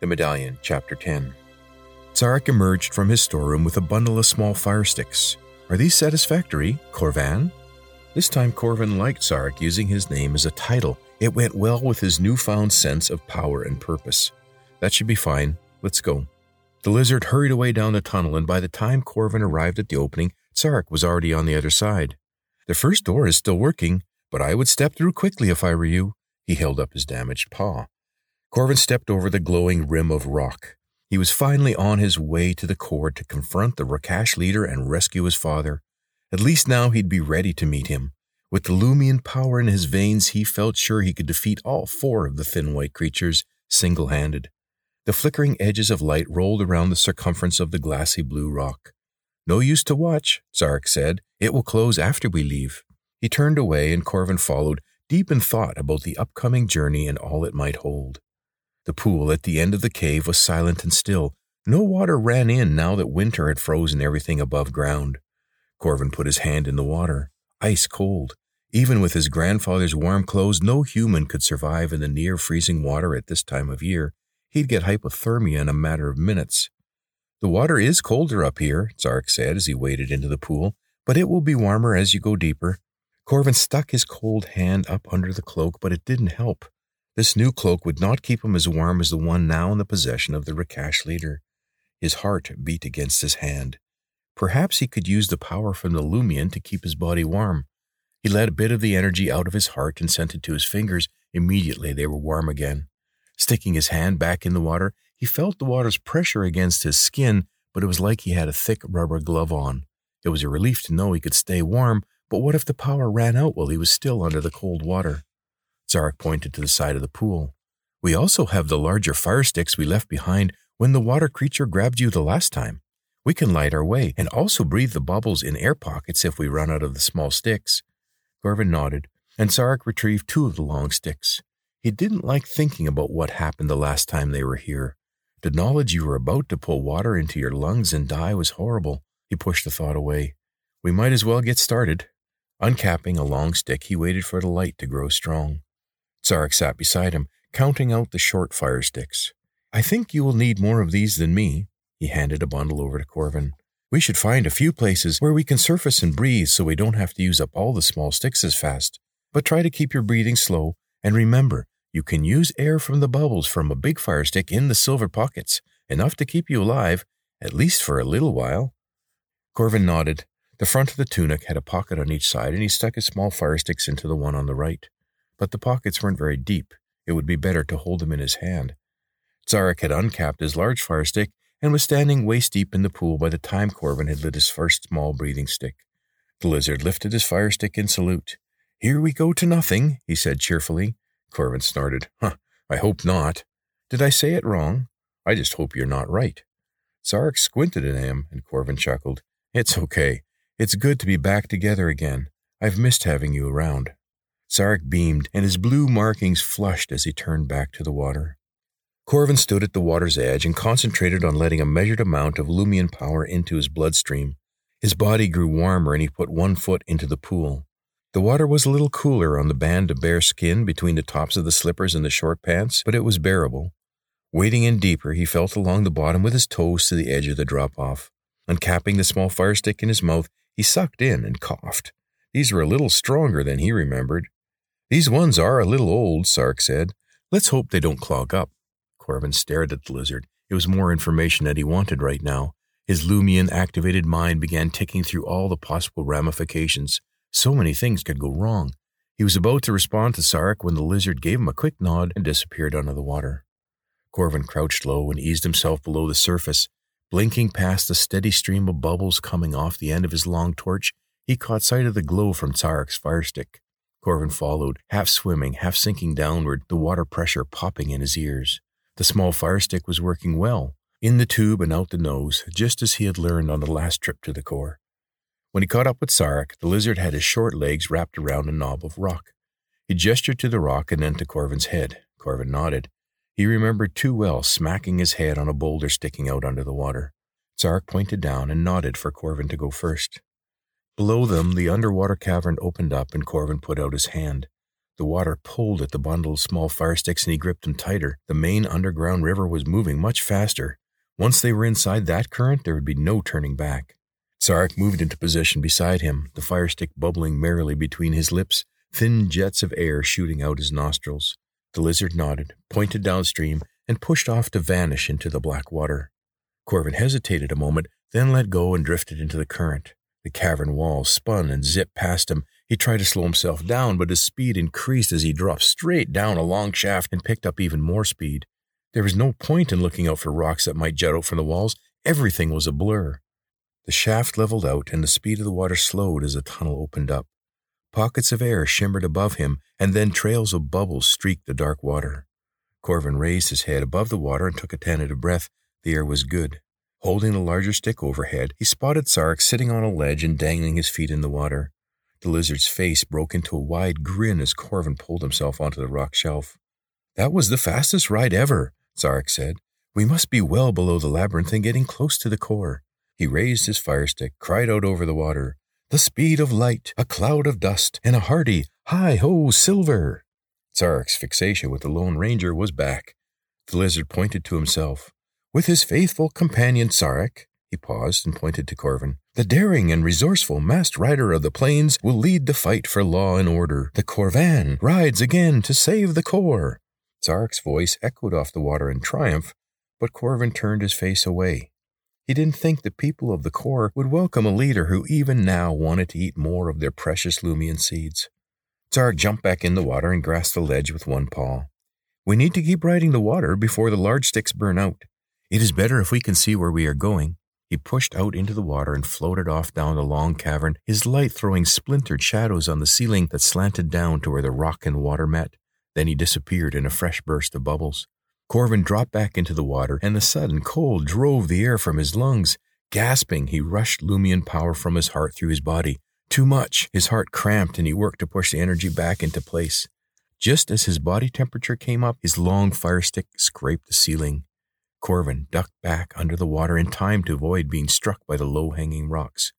The Medallion, Chapter 10. Sarek emerged from his storeroom with a bundle of small fire sticks. Are these satisfactory, Corvan? This time Corvan liked Sarek using his name as a title. It went well with his newfound sense of power and purpose. That should be fine. Let's go. The lizard hurried away down the tunnel, and by the time Corvan arrived at the opening, Sarek was already on the other side. The first door is still working, but I would step through quickly if I were you. He held up his damaged paw. Corvan stepped over the glowing rim of rock. He was finally on his way to the core to confront the Rakash leader and rescue his father. At least now he'd be ready to meet him. With the Lumian power in his veins, he felt sure he could defeat all four of the thin white creatures single handed. The flickering edges of light rolled around the circumference of the glassy blue rock. No use to watch, Sarek said. It will close after we leave. He turned away, and Corvan followed, deep in thought about the upcoming journey and all it might hold. The pool at the end of the cave was silent and still. No water ran in now that winter had frozen everything above ground. Corvan put his hand in the water, ice cold. Even with his grandfather's warm clothes, no human could survive in the near freezing water at this time of year. He'd get hypothermia in a matter of minutes. The water is colder up here, Zark said as he waded into the pool, but it will be warmer as you go deeper. Corvan stuck his cold hand up under the cloak, but it didn't help. This new cloak would not keep him as warm as the one now in the possession of the Rakash leader. His heart beat against his hand. Perhaps he could use the power from the Lumian to keep his body warm. He let a bit of the energy out of his heart and sent it to his fingers. Immediately they were warm again. Sticking his hand back in the water, he felt the water's pressure against his skin, but it was like he had a thick rubber glove on. It was a relief to know he could stay warm, but what if the power ran out while he was still under the cold water? Sarek pointed to the side of the pool. We also have the larger fire sticks we left behind when the water creature grabbed you the last time. We can light our way and also breathe the bubbles in air pockets if we run out of the small sticks. Corvan nodded, and Sarek retrieved two of the long sticks. He didn't like thinking about what happened the last time they were here. The knowledge you were about to pull water into your lungs and die was horrible. He pushed the thought away. We might as well get started. Uncapping a long stick, he waited for the light to grow strong. Sarek sat beside him, counting out the short fire sticks. I think you will need more of these than me. He handed a bundle over to Corvan. We should find a few places where we can surface and breathe so we don't have to use up all the small sticks as fast. But try to keep your breathing slow, and remember, you can use air from the bubbles from a big fire stick in the silver pockets, enough to keep you alive, at least for a little while. Corvan nodded. The front of the tunic had a pocket on each side, and he stuck his small fire sticks into the one on the right. But the pockets weren't very deep. It would be better to hold them in his hand. Sarek had uncapped his large fire stick and was standing waist deep in the pool by the time Corvan had lit his first small breathing stick. The lizard lifted his fire stick in salute. Here we go to nothing, he said cheerfully. Corvan snorted. Huh, I hope not. Did I say it wrong? I just hope you're not right. Sarek squinted at him, and Corvan chuckled. It's okay. It's good to be back together again. I've missed having you around. Sarek beamed, and his blue markings flushed as he turned back to the water. Corvan stood at the water's edge and concentrated on letting a measured amount of Lumian power into his bloodstream. His body grew warmer and he put one foot into the pool. The water was a little cooler on the band of bare skin between the tops of the slippers and the short pants, but it was bearable. Wading in deeper, he felt along the bottom with his toes to the edge of the drop off. Uncapping the small fire stick in his mouth, he sucked in and coughed. These were a little stronger than he remembered. These ones are a little old, Sark said. Let's hope they don't clog up. Corvan stared at the lizard. It was more information that he wanted right now. His Lumian activated mind began ticking through all the possible ramifications. So many things could go wrong. He was about to respond to Sark when the lizard gave him a quick nod and disappeared under the water. Corvan crouched low and eased himself below the surface. Blinking past the steady stream of bubbles coming off the end of his long torch, he caught sight of the glow from Sarek's firestick. Corvan followed, half swimming, half sinking downward, the water pressure popping in his ears. The small fire stick was working well, in the tube and out the nose, just as he had learned on the last trip to the core. When he caught up with Sarek, the lizard had his short legs wrapped around a knob of rock. He gestured to the rock and then to Corvan's head. Corvan nodded. He remembered too well smacking his head on a boulder sticking out under the water. Sarek pointed down and nodded for Corvan to go first. Below them, the underwater cavern opened up and Corvan put out his hand. The water pulled at the bundle of small fire sticks and he gripped them tighter. The main underground river was moving much faster. Once they were inside that current, there would be no turning back. Sarek moved into position beside him, the fire stick bubbling merrily between his lips, thin jets of air shooting out his nostrils. The lizard nodded, pointed downstream, and pushed off to vanish into the black water. Corvan hesitated a moment, then let go and drifted into the current. The cavern wall spun and zipped past him. He tried to slow himself down, but his speed increased as he dropped straight down a long shaft and picked up even more speed. There was no point in looking out for rocks that might jut out from the walls. Everything was a blur. The shaft leveled out, and the speed of the water slowed as the tunnel opened up. Pockets of air shimmered above him, and then trails of bubbles streaked the dark water. Corvan raised his head above the water and took a tentative breath. The air was good. Holding the larger stick overhead, he spotted Sarek sitting on a ledge and dangling his feet in the water. The lizard's face broke into a wide grin as Corvan pulled himself onto the rock shelf. That was the fastest ride ever, Sarek said. We must be well below the labyrinth and getting close to the core. He raised his fire stick, cried out over the water, The speed of light, a cloud of dust, and a hearty, Hi ho, silver! Sarek's fixation with the Lone Ranger was back. The lizard pointed to himself. With his faithful companion Sarek, he paused and pointed to Corvan. The daring and resourceful masked rider of the plains will lead the fight for law and order. The Corvan rides again to save the core. Sarek's voice echoed off the water in triumph, but Corvan turned his face away. He didn't think the people of the core would welcome a leader who even now wanted to eat more of their precious Lumian seeds. Sarek jumped back in the water and grasped the ledge with one paw. We need to keep riding the water before the large sticks burn out. It is better if we can see where we are going. He pushed out into the water and floated off down the long cavern, his light throwing splintered shadows on the ceiling that slanted down to where the rock and water met. Then he disappeared in a fresh burst of bubbles. Corvan dropped back into the water, and the sudden cold drove the air from his lungs. Gasping, he rushed Lumian power from his heart through his body. Too much. His heart cramped, and he worked to push the energy back into place. Just as his body temperature came up, his long fire stick scraped the ceiling. Corvan ducked back under the water in time to avoid being struck by the low hanging rocks.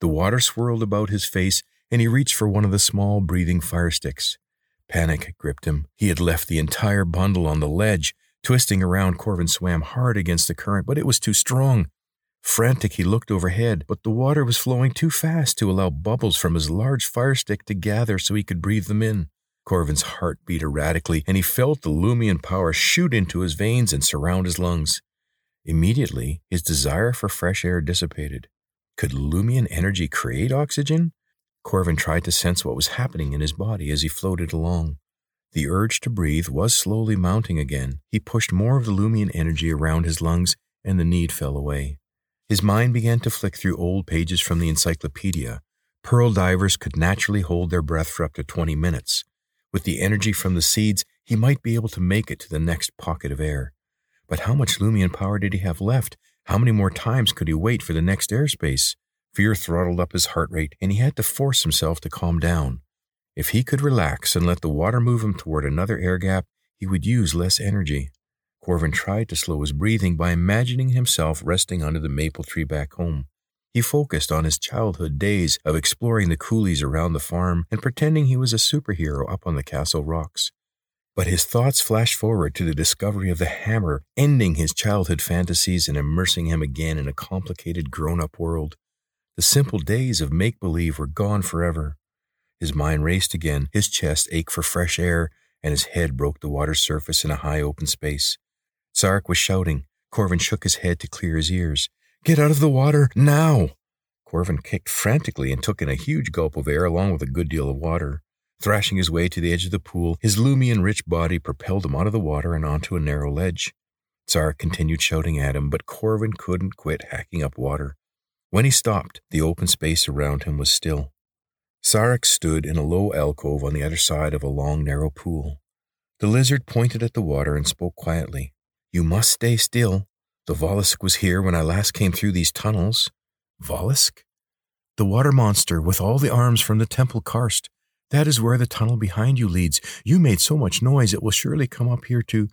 The water swirled about his face, and he reached for one of the small breathing fire sticks. Panic gripped him. He had left the entire bundle on the ledge. Twisting around, Corvan swam hard against the current, but it was too strong. Frantic, he looked overhead, but the water was flowing too fast to allow bubbles from his large fire stick to gather so he could breathe them in. Corvan's heart beat erratically, and he felt the Lumian power shoot into his veins and surround his lungs. Immediately, his desire for fresh air dissipated. Could Lumian energy create oxygen? Corvan tried to sense what was happening in his body as he floated along. The urge to breathe was slowly mounting again. He pushed more of the Lumian energy around his lungs, and the need fell away. His mind began to flick through old pages from the encyclopedia. Pearl divers could naturally hold their breath for up to 20 minutes. With the energy from the seeds, he might be able to make it to the next pocket of air. But how much Lumian power did he have left? How many more times could he wait for the next airspace? Fear throttled up his heart rate, and he had to force himself to calm down. If he could relax and let the water move him toward another air gap, he would use less energy. Corvan tried to slow his breathing by imagining himself resting under the maple tree back home. He focused on his childhood days of exploring the coulees around the farm and pretending he was a superhero up on the castle rocks. But his thoughts flashed forward to the discovery of the hammer, ending his childhood fantasies and immersing him again in a complicated grown up world. The simple days of make believe were gone forever. His mind raced again, his chest ached for fresh air, and his head broke the water's surface in a high open space. Sarek was shouting. Corvan shook his head to clear his ears. Get out of the water, now! Corvan kicked frantically and took in a huge gulp of air along with a good deal of water. Thrashing his way to the edge of the pool, his Lumian rich body propelled him out of the water and onto a narrow ledge. Sarek continued shouting at him, but Corvan couldn't quit hacking up water. When he stopped, the open space around him was still. Sarek stood in a low alcove on the other side of a long, narrow pool. The lizard pointed at the water and spoke quietly. You must stay still. The Volisk was here when I last came through these tunnels. Volisk? The water monster with all the arms from the temple karst. That is where the tunnel behind you leads. You made so much noise it will surely come up here to.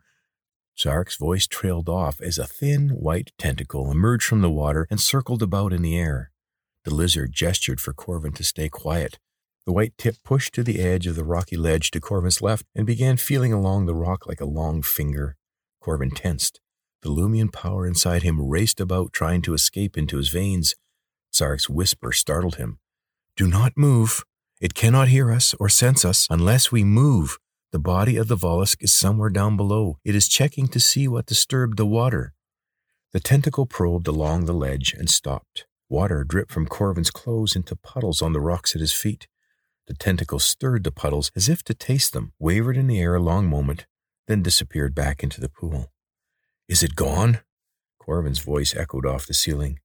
Sarek's voice trailed off as a thin white tentacle emerged from the water and circled about in the air. The lizard gestured for Corvan to stay quiet. The white tip pushed to the edge of the rocky ledge to Corvan's left and began feeling along the rock like a long finger. Corvan tensed. The Lumian power inside him raced about, trying to escape into his veins. Sarek's whisper startled him. Do not move. It cannot hear us or sense us unless we move. The body of the Volisk is somewhere down below. It is checking to see what disturbed the water. The tentacle probed along the ledge and stopped. Water dripped from Corvan's clothes into puddles on the rocks at his feet. The tentacle stirred the puddles as if to taste them, wavered in the air a long moment, then disappeared back into the pool. Is it gone? Corvan's voice echoed off the ceiling.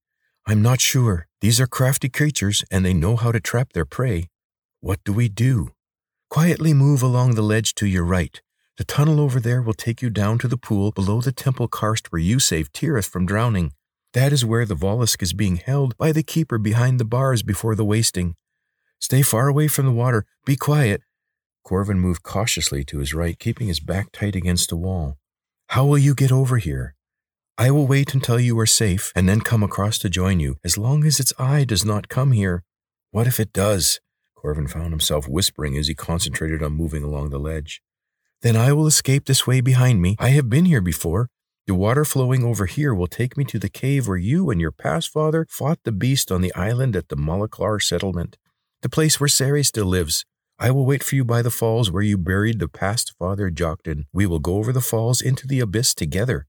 I'm not sure. These are crafty creatures, and they know how to trap their prey. What do we do? Quietly move along the ledge to your right. The tunnel over there will take you down to the pool below the temple karst where you saved Tirith from drowning. That is where the Volisk is being held by the keeper behind the bars before the wasting. Stay far away from the water. Be quiet. Corvan moved cautiously to his right, keeping his back tight against a wall. How will you get over here? I will wait until you are safe and then come across to join you, as long as its eye does not come here. What if it does? Corvan found himself whispering as he concentrated on moving along the ledge. Then I will escape this way behind me. I have been here before. The water flowing over here will take me to the cave where you and your past father fought the beast on the island at the Mulaklar settlement the place where Sari still lives. I will wait for you by the falls where you buried the past father Joktan. We will go over the falls into the abyss together.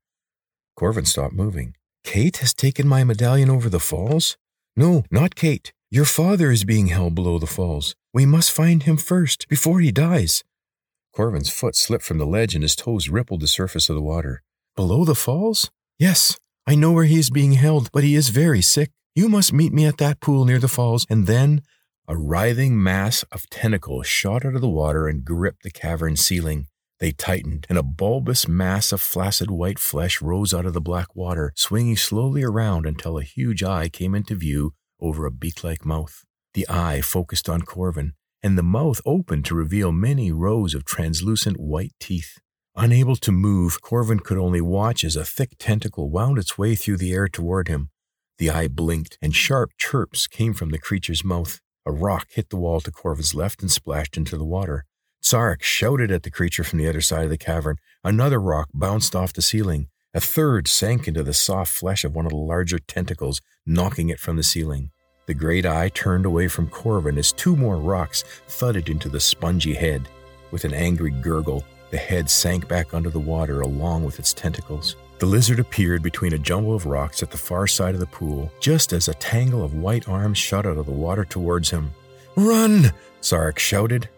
Corvan stopped moving. Kate has taken my medallion over the falls? No, not Kate. Your father is being held below the falls. We must find him first, before he dies. Corvan's foot slipped from the ledge and his toes rippled the surface of the water. Below the falls? Yes, I know where he is being held, but he is very sick. You must meet me at that pool near the falls, and then a writhing mass of tentacles shot out of the water and gripped the cavern ceiling. They tightened, and a bulbous mass of flaccid white flesh rose out of the black water, swinging slowly around until a huge eye came into view over a beak like mouth. The eye focused on Corvan, and the mouth opened to reveal many rows of translucent white teeth. Unable to move, Corvan could only watch as a thick tentacle wound its way through the air toward him. The eye blinked, and sharp chirps came from the creature's mouth. A rock hit the wall to Corvan's left and splashed into the water. Sarek shouted at the creature from the other side of the cavern. Another rock bounced off the ceiling. A third sank into the soft flesh of one of the larger tentacles, knocking it from the ceiling. The great eye turned away from Corvan as two more rocks thudded into the spongy head. With an angry gurgle, the head sank back under the water along with its tentacles. The lizard appeared between a jumble of rocks at the far side of the pool, just as a tangle of white arms shot out of the water towards him. Run! Sarek shouted,